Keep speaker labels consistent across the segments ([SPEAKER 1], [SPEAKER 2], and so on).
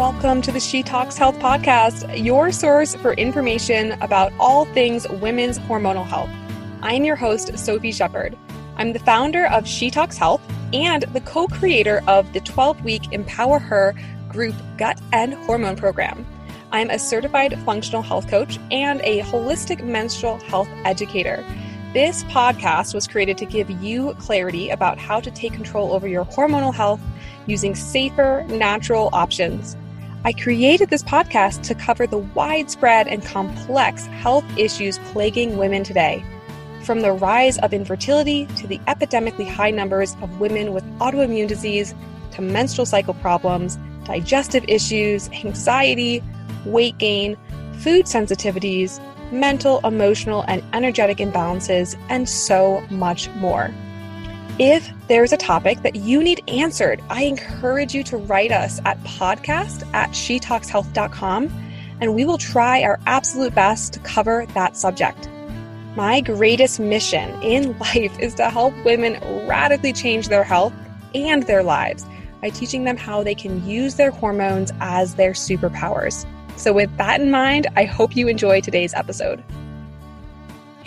[SPEAKER 1] welcome to the She Talks Health podcast, your source for information about all things women's hormonal health. I am your host, Sophie Shepard. I'm the founder of She Talks Health and the co creator of the 12 week Empower Her group gut and hormone program. I'm a certified functional health coach and a holistic menstrual health educator. This podcast was created to give you clarity about how to take control over your hormonal health using safer, natural options. I created this podcast to cover the widespread and complex health issues plaguing women today. From the rise of infertility to the epidemically high numbers of women with autoimmune disease to menstrual cycle problems, digestive issues, anxiety, weight gain, food sensitivities, mental, emotional, and energetic imbalances, and so much more. If there's a topic that you need answered, I encourage you to write us at podcast at shetalkshealth.com and we will try our absolute best to cover that subject. My greatest mission in life is to help women radically change their health and their lives by teaching them how they can use their hormones as their superpowers. So, with that in mind, I hope you enjoy today's episode.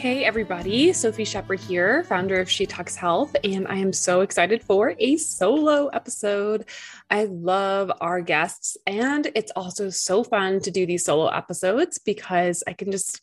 [SPEAKER 1] Hey, everybody. Sophie Shepard here, founder of She Talks Health, and I am so excited for a solo episode. I love our guests, and it's also so fun to do these solo episodes because I can just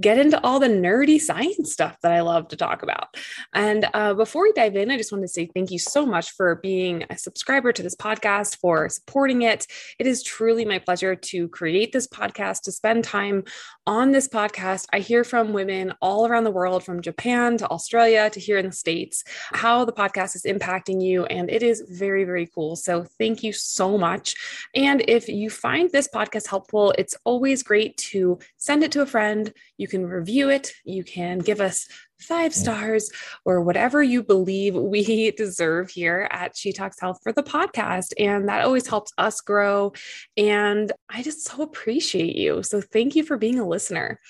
[SPEAKER 1] get into all the nerdy science stuff that I love to talk about. And uh, before we dive in, I just want to say thank you so much for being a subscriber to this podcast, for supporting it. It is truly my pleasure to create this podcast, to spend time on this podcast. I hear from women all around the world, from Japan to Australia to here in the States, how the podcast is impacting you. And it is very, very cool. So thank you so much. And if you find this podcast helpful, it's always great to send it to a friend. You can review it. You can give us five stars or whatever you believe we deserve here at She Talks Health for the podcast. And that always helps us grow. And I just so appreciate you. So thank you for being a listener.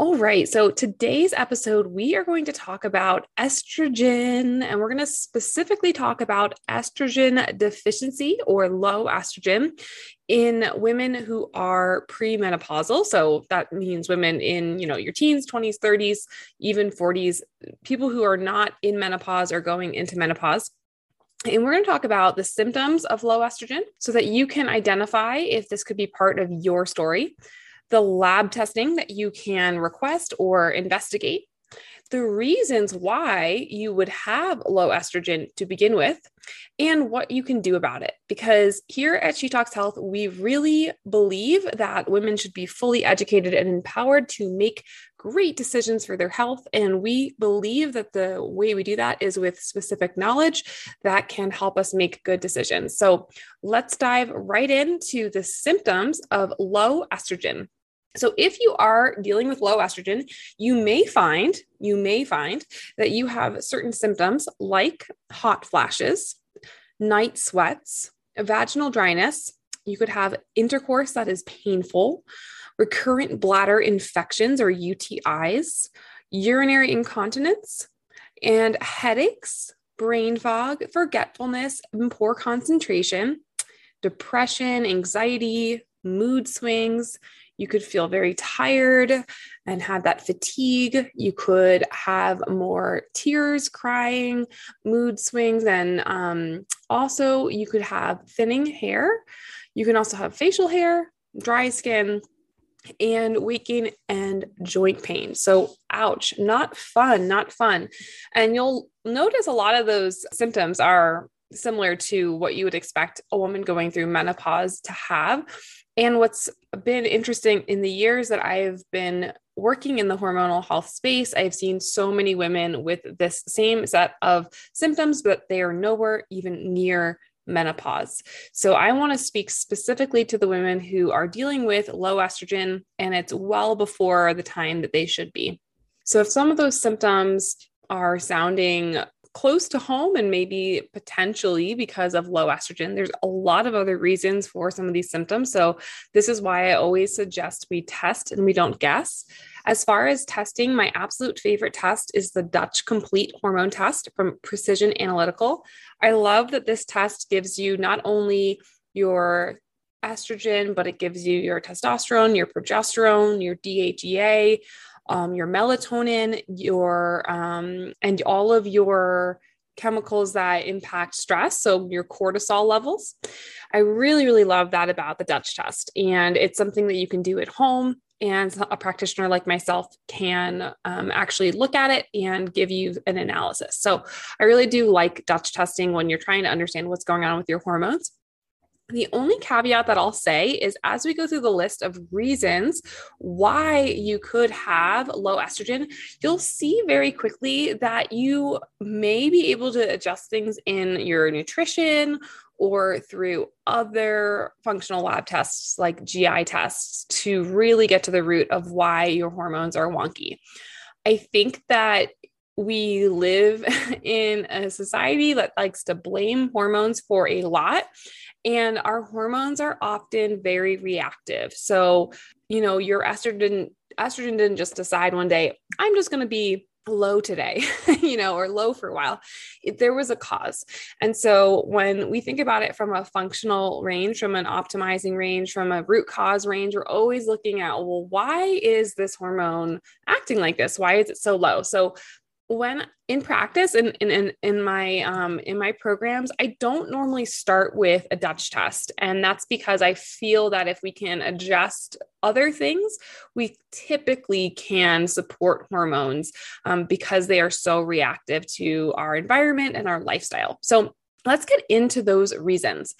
[SPEAKER 1] All right. So today's episode, we are going to talk about estrogen, and we're going to specifically talk about estrogen deficiency or low estrogen in women who are premenopausal. So that means women in, you know, your teens, 20s, 30s, even 40s, people who are not in menopause or going into menopause. And we're going to talk about the symptoms of low estrogen so that you can identify if this could be part of your story the lab testing that you can request or investigate, the reasons why you would have low estrogen to begin with, and what you can do about it. Because here at She Talks Health, we really believe that women should be fully educated and empowered to make great decisions for their health. And we believe that the way we do that is with specific knowledge that can help us make good decisions. So let's dive right into the symptoms of low estrogen. So if you are dealing with low estrogen, you may find, you may find that you have certain symptoms like hot flashes, night sweats, vaginal dryness. You could have intercourse that is painful, recurrent bladder infections or UTIs, urinary incontinence, and headaches, brain fog, forgetfulness, and poor concentration, depression, anxiety, mood swings, you could feel very tired and have that fatigue. You could have more tears, crying, mood swings, and um, also you could have thinning hair. You can also have facial hair, dry skin, and weight gain and joint pain. So, ouch, not fun, not fun. And you'll notice a lot of those symptoms are similar to what you would expect a woman going through menopause to have. And what's been interesting in the years that I've been working in the hormonal health space, I've seen so many women with this same set of symptoms, but they are nowhere even near menopause. So I want to speak specifically to the women who are dealing with low estrogen and it's well before the time that they should be. So if some of those symptoms are sounding close to home and maybe potentially because of low estrogen. There's a lot of other reasons for some of these symptoms. So, this is why I always suggest we test and we don't guess. As far as testing, my absolute favorite test is the Dutch Complete Hormone Test from Precision Analytical. I love that this test gives you not only your estrogen, but it gives you your testosterone, your progesterone, your DHEA, um, your melatonin, your um, and all of your chemicals that impact stress, so your cortisol levels. I really, really love that about the Dutch test, and it's something that you can do at home. And a practitioner like myself can um, actually look at it and give you an analysis. So, I really do like Dutch testing when you're trying to understand what's going on with your hormones. The only caveat that I'll say is as we go through the list of reasons why you could have low estrogen, you'll see very quickly that you may be able to adjust things in your nutrition or through other functional lab tests like GI tests to really get to the root of why your hormones are wonky. I think that we live in a society that likes to blame hormones for a lot. And our hormones are often very reactive. So, you know, your estrogen estrogen didn't just decide one day, I'm just going to be low today, you know, or low for a while. It, there was a cause. And so when we think about it from a functional range, from an optimizing range, from a root cause range, we're always looking at, well, why is this hormone acting like this? Why is it so low? So when in practice and in, in, in my um, in my programs i don't normally start with a dutch test. And that's because i feel that if we can adjust other things we typically can support hormones um, because they are so reactive to our environment and our lifestyle. So let's get into those reasons.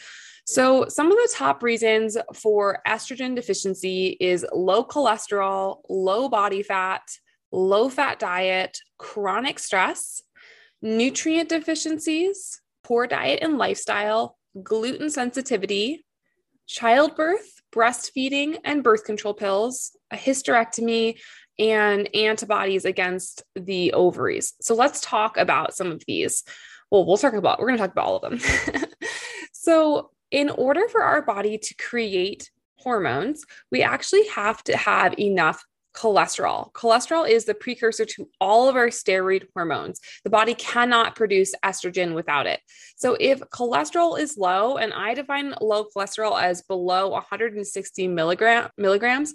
[SPEAKER 1] So, some of the top reasons for estrogen deficiency is low cholesterol, low body fat, low fat diet, chronic stress, nutrient deficiencies, poor diet and lifestyle, gluten sensitivity, childbirth, breastfeeding and birth control pills, a hysterectomy, and antibodies against the ovaries. So let's talk about some of these. Well, we'll talk about, we're going to talk about all of them. so, in order for our body to create hormones, we actually have to have enough cholesterol. Cholesterol is the precursor to all of our steroid hormones. The body cannot produce estrogen without it. So, if cholesterol is low, and I define low cholesterol as below 160 milligram, milligrams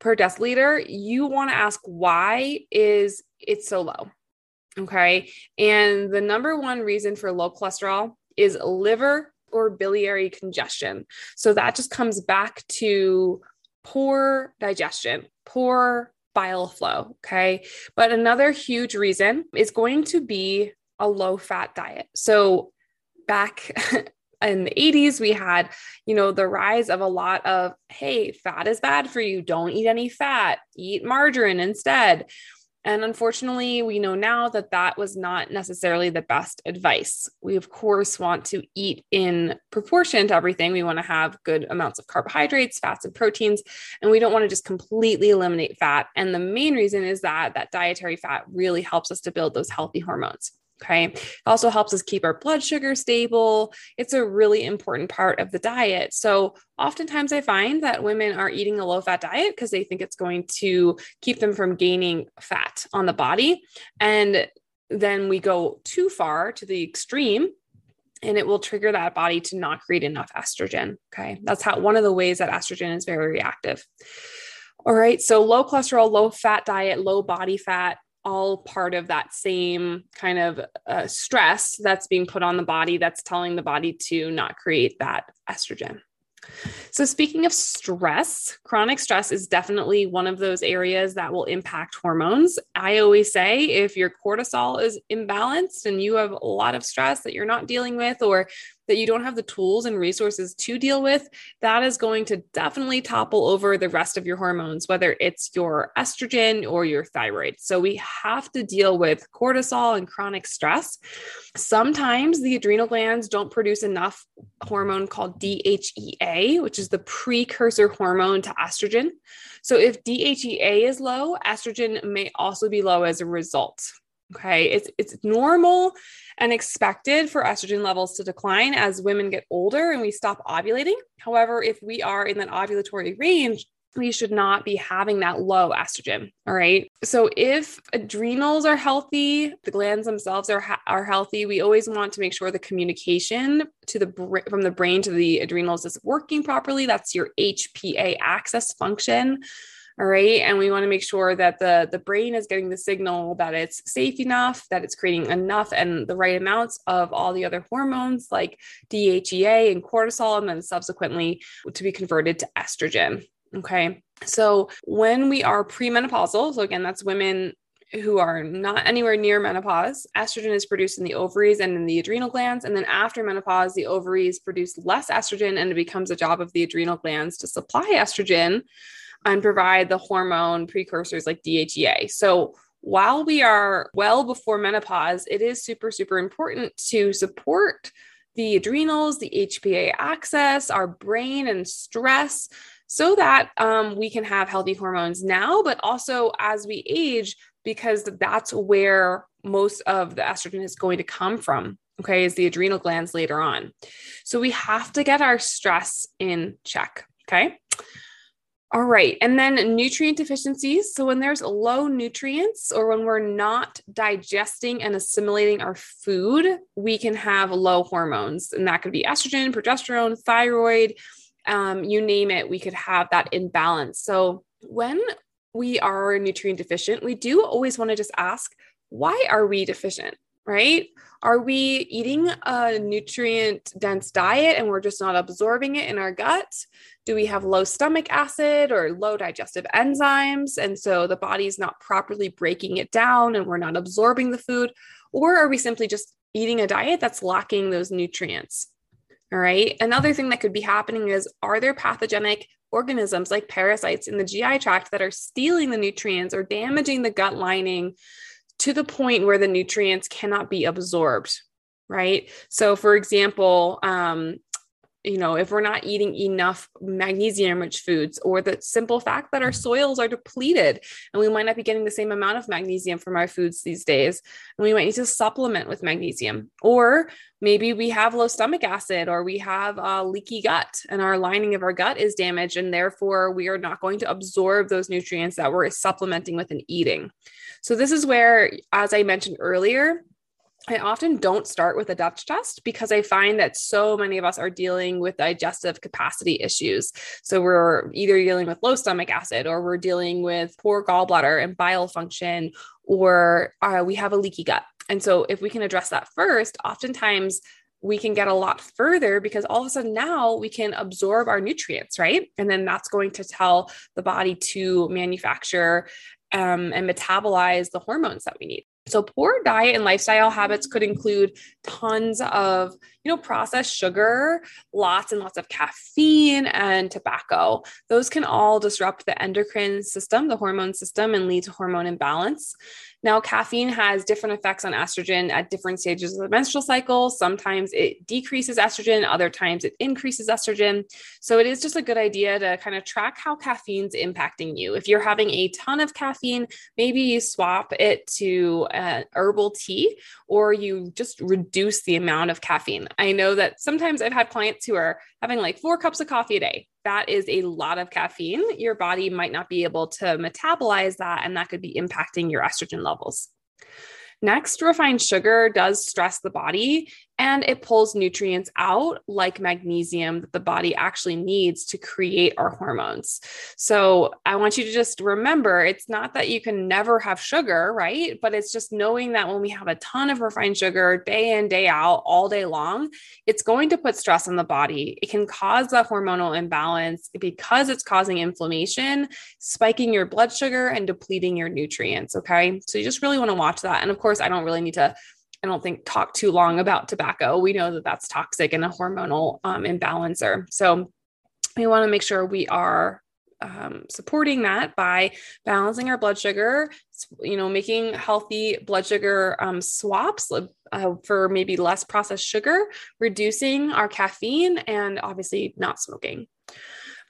[SPEAKER 1] per deciliter, you want to ask why is it so low? Okay. And the number one reason for low cholesterol is liver or biliary congestion. So that just comes back to poor digestion, poor bile flow. Okay. But another huge reason is going to be a low fat diet. So back in the 80s we had you know the rise of a lot of hey fat is bad for you don't eat any fat eat margarine instead and unfortunately, we know now that that was not necessarily the best advice. We, of course, want to eat in proportion to everything. We want to have good amounts of carbohydrates, fats, and proteins, and we don't want to just completely eliminate fat. And the main reason is that that dietary fat really helps us to build those healthy hormones. Okay. It also helps us keep our blood sugar stable. It's a really important part of the diet. So, oftentimes I find that women are eating a low fat diet because they think it's going to keep them from gaining fat on the body. And then we go too far to the extreme and it will trigger that body to not create enough estrogen. Okay. That's how one of the ways that estrogen is very reactive. All right. So, low cholesterol, low fat diet, low body fat all part of that same kind of uh, stress that's being put on the body that's telling the body to not create that estrogen. So, speaking of stress, chronic stress is definitely one of those areas that will impact hormones. I always say if your cortisol is imbalanced and you have a lot of stress that you're not dealing with, or that you don't have the tools and resources to deal with, that is going to definitely topple over the rest of your hormones, whether it's your estrogen or your thyroid. So we have to deal with cortisol and chronic stress. Sometimes the adrenal glands don't produce enough hormone called DHEA, which is the precursor hormone to estrogen. So if DHEA is low, estrogen may also be low as a result. Okay, it's it's normal and expected for estrogen levels to decline as women get older and we stop ovulating. However, if we are in that ovulatory range, we should not be having that low estrogen. All right. So if adrenals are healthy, the glands themselves are are healthy. We always want to make sure the communication to the from the brain to the adrenals is working properly. That's your HPA axis function. All right. And we want to make sure that the, the brain is getting the signal that it's safe enough, that it's creating enough and the right amounts of all the other hormones like DHEA and cortisol, and then subsequently to be converted to estrogen. Okay. So when we are premenopausal, so again, that's women who are not anywhere near menopause, estrogen is produced in the ovaries and in the adrenal glands. And then after menopause, the ovaries produce less estrogen, and it becomes a job of the adrenal glands to supply estrogen and provide the hormone precursors like DHEA. So while we are well before menopause, it is super, super important to support the adrenals, the HPA axis, our brain, and stress so that um, we can have healthy hormones now, but also as we age, because that's where most of the estrogen is going to come from. Okay, is the adrenal glands later on. So we have to get our stress in check. Okay. All right. And then nutrient deficiencies. So, when there's low nutrients or when we're not digesting and assimilating our food, we can have low hormones. And that could be estrogen, progesterone, thyroid, um, you name it, we could have that imbalance. So when we are nutrient deficient, we do always want to just ask, why are we deficient? Right? Are we eating a nutrient dense diet and we're just not absorbing it in our gut? Do we have low stomach acid or low digestive enzymes? And so the body's not properly breaking it down and we're not absorbing the food? Or are we simply just eating a diet that's lacking those nutrients? All right. Another thing that could be happening is are there pathogenic organisms like parasites in the GI tract that are stealing the nutrients or damaging the gut lining to the point where the nutrients cannot be absorbed? Right. So, for example, um, you know, if we're not eating enough magnesium rich foods, or the simple fact that our mm. soils are depleted and we might not be getting the same amount of magnesium from our foods these days, and we might need to supplement with magnesium. Or maybe we have low stomach acid, or we have a leaky gut, and our lining of our gut is damaged, and therefore we are not going to absorb those nutrients that we're supplementing with and eating. So, this is where, as I mentioned earlier, I often don't start with a Dutch test because I find that so many of us are dealing with digestive capacity issues. So we're either dealing with low stomach acid or we're dealing with poor gallbladder and bile function, or uh, we have a leaky gut. And so if we can address that first, oftentimes we can get a lot further because all of a sudden now we can absorb our nutrients, right? And then that's going to tell the body to manufacture um, and metabolize the hormones that we need. So poor diet and lifestyle habits could include tons of, you know, processed sugar, lots and lots of caffeine and tobacco. Those can all disrupt the endocrine system, the hormone system and lead to hormone imbalance. Now, caffeine has different effects on estrogen at different stages of the menstrual cycle. Sometimes it decreases estrogen, other times it increases estrogen. So it is just a good idea to kind of track how caffeine's impacting you. If you're having a ton of caffeine, maybe you swap it to uh, herbal tea or you just reduce the amount of caffeine. I know that sometimes I've had clients who are having like four cups of coffee a day that is a lot of caffeine. Your body might not be able to metabolize that, and that could be impacting your estrogen levels. Next, refined sugar does stress the body and it pulls nutrients out like magnesium that the body actually needs to create our hormones. So I want you to just remember it's not that you can never have sugar, right? But it's just knowing that when we have a ton of refined sugar day in, day out, all day long, it's going to put stress on the body. It can cause a hormonal imbalance because it's causing inflammation, spiking your blood sugar, and depleting your nutrients. Okay. So you just really want to watch that. And of course, I don't really need to I don't think talk too long about tobacco. We know that that's toxic and a hormonal um, imbalancer. So we want to make sure we are um, supporting that by balancing our blood sugar, you know, making healthy blood sugar um, swaps uh, for maybe less processed sugar, reducing our caffeine, and obviously not smoking.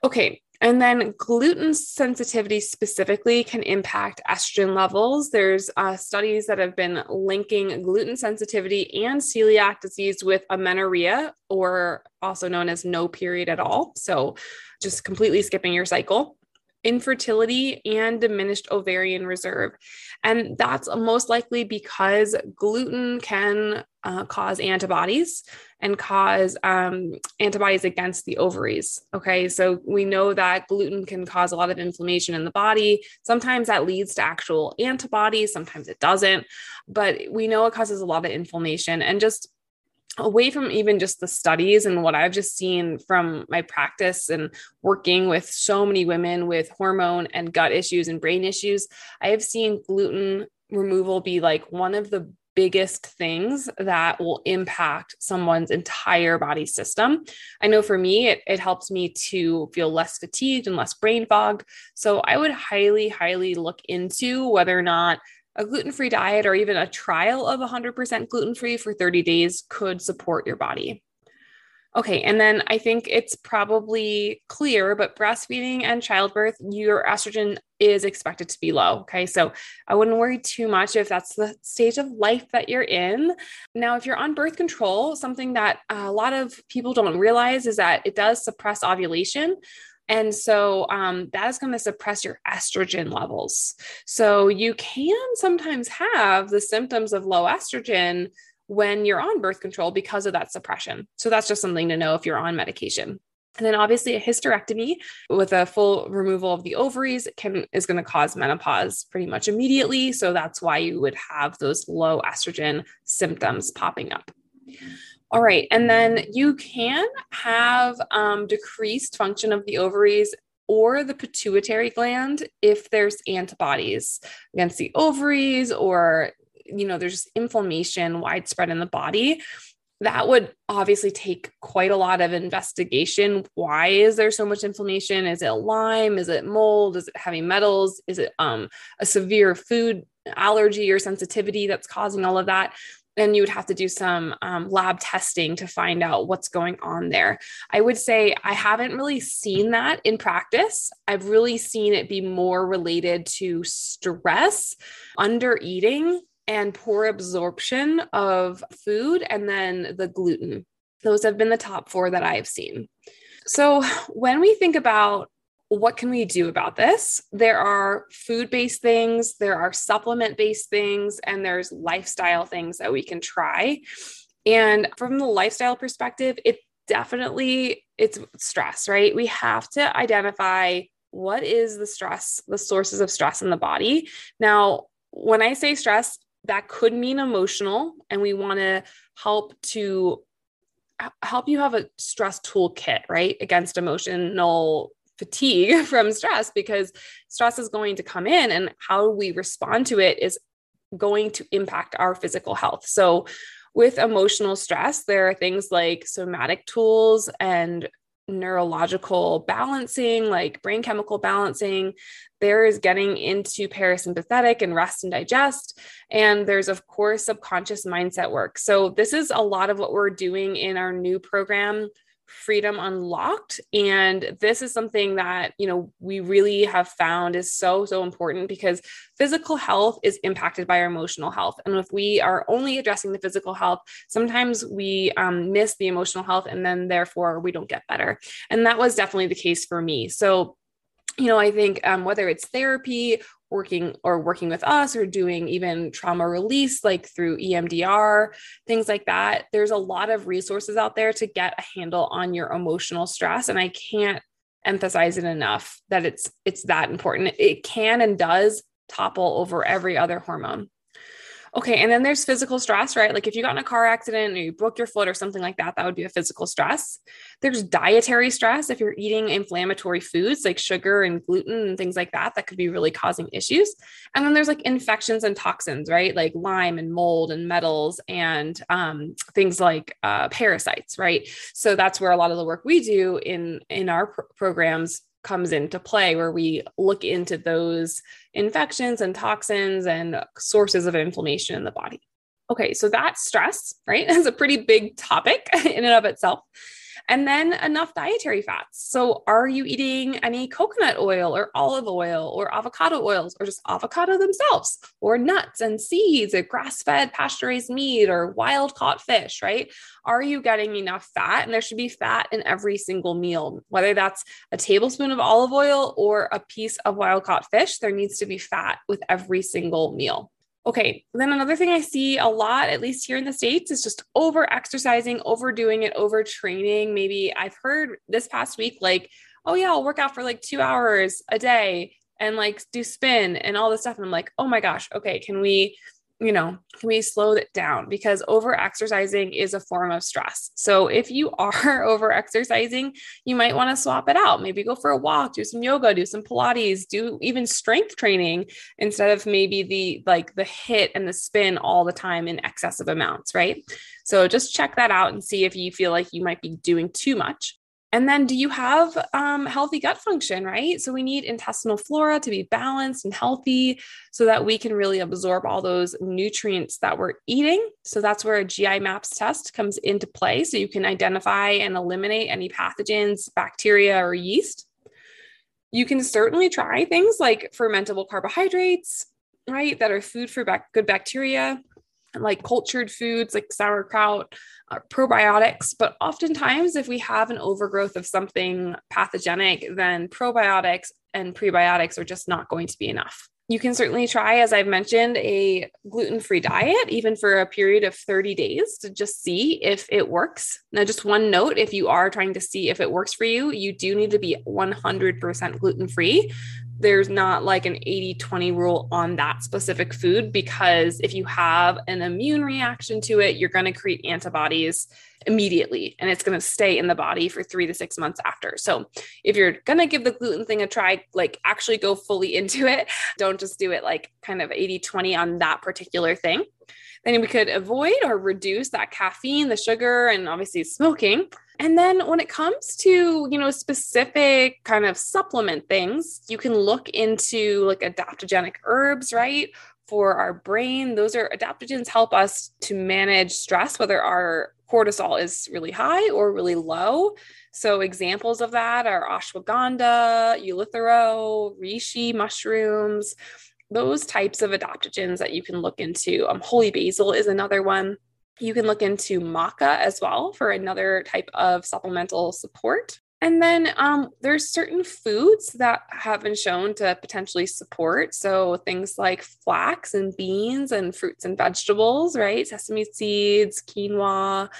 [SPEAKER 1] Okay, and then gluten sensitivity specifically can impact estrogen levels. There's uh, studies that have been linking gluten sensitivity and celiac disease with amenorrhea, or also known as no period at all. So just completely skipping your cycle. Infertility and diminished ovarian reserve. And that's most likely because gluten can uh, cause antibodies and cause um, antibodies against the ovaries. Okay, so we know that gluten can cause a lot of inflammation in the body. Sometimes that leads to actual antibodies, sometimes it doesn't, but we know it causes a lot of inflammation. And just away from even just the studies and what I've just seen from my practice and working with so many women with hormone and gut issues and brain issues, I have seen gluten removal be like one of the biggest things that will impact someone's entire body system. I know for me, it, it helps me to feel less fatigued and less brain fogged. So I would highly, highly look into whether or not a gluten free diet or even a trial of 100% gluten free for 30 days could support your body. Okay, and then I think it's probably clear, but breastfeeding and childbirth, your estrogen is expected to be low. Okay, so I wouldn't worry too much if that's the stage of life that you're in. Now, if you're on birth control, something that a lot of people don't realize is that it does suppress ovulation. And so um, that is going to suppress your estrogen levels. So you can sometimes have the symptoms of low estrogen when you're on birth control because of that suppression. So that's just something to know if you're on medication. And then obviously a hysterectomy with a full removal of the ovaries can is going to cause menopause pretty much immediately. So that's why you would have those low estrogen symptoms popping up. All right. And then you can have um, decreased function of the ovaries or the pituitary gland if there's antibodies against the ovaries or you know there's inflammation widespread in the body. That would obviously take quite a lot of investigation. Why is there so much inflammation? Is it lyme is it mold? Is it heavy metals? Is it um, a severe food allergy or sensitivity that's causing all of that then you would have to do some um, lab testing to find out what's going on there. I would say I haven't really seen that in practice. I've really seen it be more related to stress, under eating, and poor absorption of food, and then the gluten. Those have been the top four that I've seen. So, when we think about what can we do about this? There are food based things, there are supplement based things, and there's lifestyle things that we can try. And from the lifestyle perspective, it definitely it's stress, right? We have to identify what is the stress, the sources of stress in the body. Now, when I say stress, that could mean emotional and we want to help to help you have a stress toolkit right against emotional fatigue from stress because stress is going to come in and how we respond to it is going to impact our physical health so with emotional stress there are things like somatic tools and neurological balancing, like brain chemical balancing. There is getting into parasympathetic and rest and digest. And there's, of course, subconscious mindset work. So, this is a lot of what we're doing in our new program freedom unlocked. And this is something that you know we really have found is so so important because physical health is impacted by our emotional health. And if we are only addressing the physical health sometimes we um, miss the emotional health and then therefore we don't get better. And that was definitely the case for me. So you know, I think um, whether it's therapy working or working with us or doing even trauma release like through EMDR, things like that. There's a lot of resources out there to get a handle on your emotional stress and I can't emphasize it enough that it's it's that important. It can and does topple over every other hormone. Okay. And then there's physical stress, right? Like if you got in a car accident or you broke your foot or something like that, that would be a physical stress. There's dietary stress. If you're eating inflammatory foods like sugar and gluten and things like that, that could be really causing issues. And then there's like infections and toxins, right? Like Lyme and mold and metals and um, things like uh, parasites, right? So that's where a lot of the work we do in in our pr- programs comes into play where we look into those infections and toxins and sources of inflammation in the body. Okay, so that stress, right, is a pretty big topic in and of itself. And then enough dietary fats. So, are you eating any coconut oil or olive oil or avocado oils or just avocado themselves or nuts and seeds or grass fed pasture raised meat or wild caught fish, right? Are you getting enough fat? And there should be fat in every single meal, whether that's a tablespoon of olive oil or a piece of wild caught fish, there needs to be fat with every single meal. Okay, then another thing I see a lot, at least here in the States, is just over exercising, overdoing it, overtraining. Maybe I've heard this past week, like, oh, yeah, I'll work out for like two hours a day and like do spin and all this stuff. And I'm like, oh my gosh, okay, can we you know, can we slow it down? Because over exercising is a form of stress. So if you are over exercising, you might want to swap it out. Maybe go for a walk, do some yoga, do some Pilates, do even strength training instead of maybe the like the HIIT and the spin all the time in excessive amounts, right? So just check that out and see if you feel like you might be doing too much. And then, do you have um, healthy gut function, right? So, we need intestinal flora to be balanced and healthy so that we can really absorb all those nutrients that we're eating. So, that's where a GI MAPS test comes into play. So, you can identify and eliminate any pathogens, bacteria, or yeast. You can certainly try things like fermentable carbohydrates, right? That are food for good bacteria like cultured foods like sauerkraut, uh, probiotics. But oftentimes, if we have an overgrowth of something pathogenic, then probiotics and prebiotics are just not going to be enough. You can certainly try, as I've mentioned, a gluten free diet, even for a period of 30 days to just see if it works. Now, just one note if you are trying to see if it works for you, you do need to be 100% gluten free there's not like an 80 20 rule on that specific food because if you have an immune reaction to it, you're going to create antibodies immediately and it's going to stay in the body for three to six months after. So if you're going to give the gluten thing a try, like actually go fully into it. Don't just do it like kind of 80 20 on that particular thing. Then we could avoid or reduce that caffeine, the sugar, and obviously smoking. And then when it comes to, you know, specific kind of supplement things, you can look into like adaptogenic herbs, right? For our brain, those are adaptogens help us to manage stress, whether our cortisol is really high or really low. So examples of that are ashwagandha, eleuthero, reishi mushrooms, those types of adaptogens that you can look into. Um, holy basil is another one. You can look into maca as well for another type of supplemental support. And then um, there's certain foods that have been shown to potentially support. So things like flax and beans and fruits and vegetables, right? Sesame seeds, quinoa,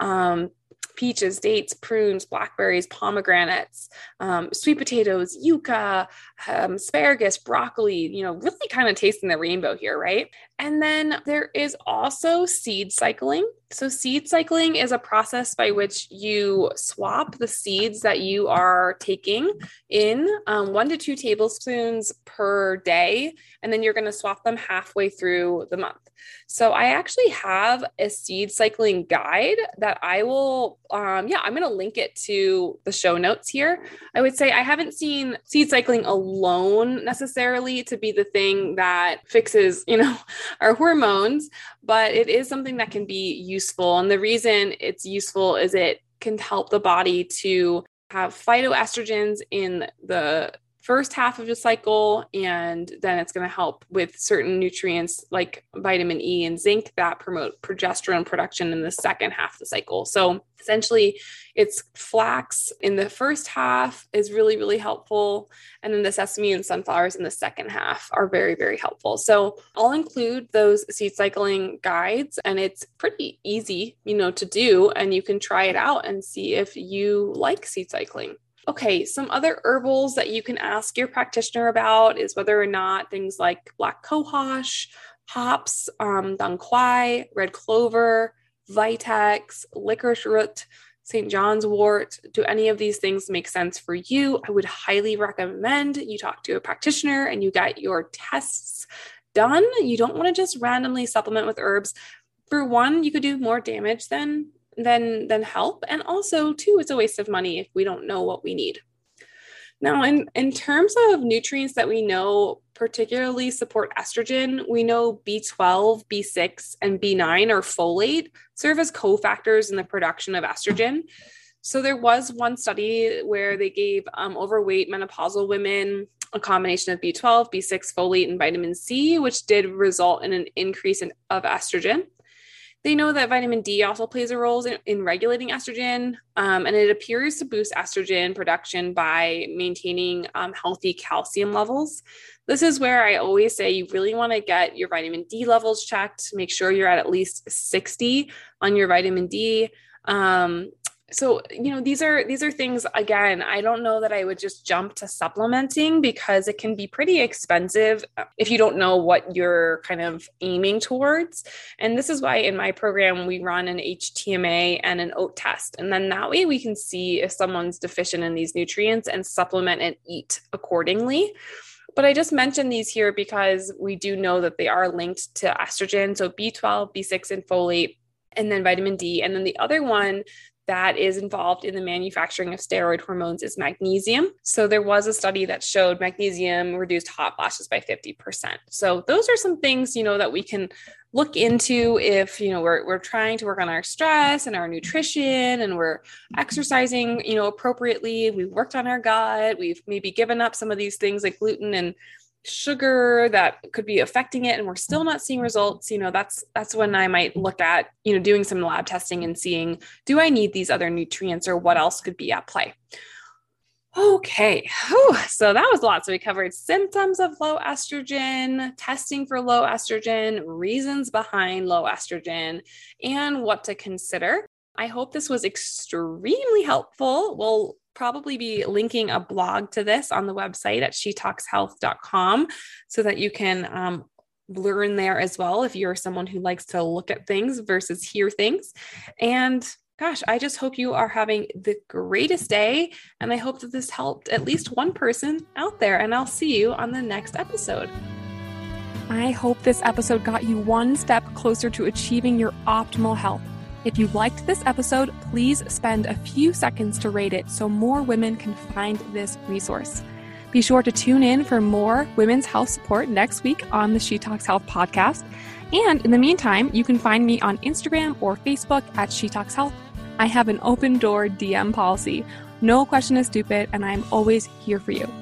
[SPEAKER 1] um, peaches, dates, prunes, blackberries, pomegranates, um, sweet potatoes, yucca, um, asparagus, broccoli, you know, really kind of tasting the rainbow here, right? And then there is also seed cycling. So, seed cycling is a process by which you swap the seeds that you are taking in um, one to two tablespoons per day, and then you're going to swap them halfway through the month. So, I actually have a seed cycling guide that I will, um, yeah, I'm going to link it to the show notes here. I would say I haven't seen seed cycling alone necessarily to be the thing that fixes, you know, our hormones, but it is something that can be useful. And the reason it's useful is it can help the body to have phytoestrogens in the first half of the cycle and then it's going to help with certain nutrients like vitamin E and zinc that promote progesterone production in the second half of the cycle. So essentially it's flax in the first half is really really helpful and then the sesame and sunflowers in the second half are very very helpful. So I'll include those seed cycling guides and it's pretty easy, you know, to do and you can try it out and see if you like seed cycling. Okay, some other herbals that you can ask your practitioner about is whether or not things like black cohosh, hops, um, dong quai, red clover, vitex, licorice root, St. John's wort, do any of these things make sense for you? I would highly recommend you talk to a practitioner and you get your tests done. You don't want to just randomly supplement with herbs. For one, you could do more damage than than than help and also two it's a waste of money if we don't know what we need now in in terms of nutrients that we know particularly support estrogen we know b12 b6 and b9 or folate serve as cofactors in the production of estrogen So there was one study where they gave um, overweight menopausal women a combination of B12, B6, folate, and vitamin C, which did result in an increase in, of estrogen. They know that vitamin D also plays a role in, in regulating estrogen, um, and it appears to boost estrogen production by maintaining um, healthy calcium levels. This is where I always say you really want to get your vitamin D levels checked. Make sure you're at at least 60 on your vitamin D. Um, so you know these are these are things again i don't know that i would just jump to supplementing because it can be pretty expensive uh, if you don't know what you're kind of aiming towards and this is why in my program we run an htma and an oat test and then that way we can see if someone's deficient in these nutrients and supplement and eat accordingly but I just mentioned these here because we do know that they are linked to estrogen. So B12, B6, and folate and then vitamin D. And then the other one that is involved in the manufacturing of steroid hormones is magnesium. So there was a study that showed magnesium reduced hot flashes by 50%. So those are some things, you know, that we can look into if, you know, we're, we're trying to work on our stress and our nutrition and we're exercising, you know, appropriately. We've worked on our gut. We've maybe given up some of these things like gluten and sugar that could be affecting it and we're still not seeing results you know that's that's when i might look at you know doing some lab testing and seeing do i need these other nutrients or what else could be at play okay Whew. so that was a lot so we covered symptoms of low estrogen testing for low estrogen reasons behind low estrogen and what to consider I hope this was extremely helpful. We'll probably be linking a blog to this on the website at shetalkshealth.com so that you can um, learn there as well if you're someone who likes to look at things versus hear things. And gosh, I just hope you are having the greatest day. And I hope that this helped at least one person out there. And I'll see you on the next episode. I hope this episode got you one step closer to achieving your optimal health. If you liked this episode, please spend a few seconds to rate it so more women can find this resource. Be sure to tune in for more women's health support next week on the She Talks Health podcast. And in the meantime, you can find me on Instagram or Facebook at She Talks Health. I have an open door DM policy. No question is stupid, and I'm always here for you.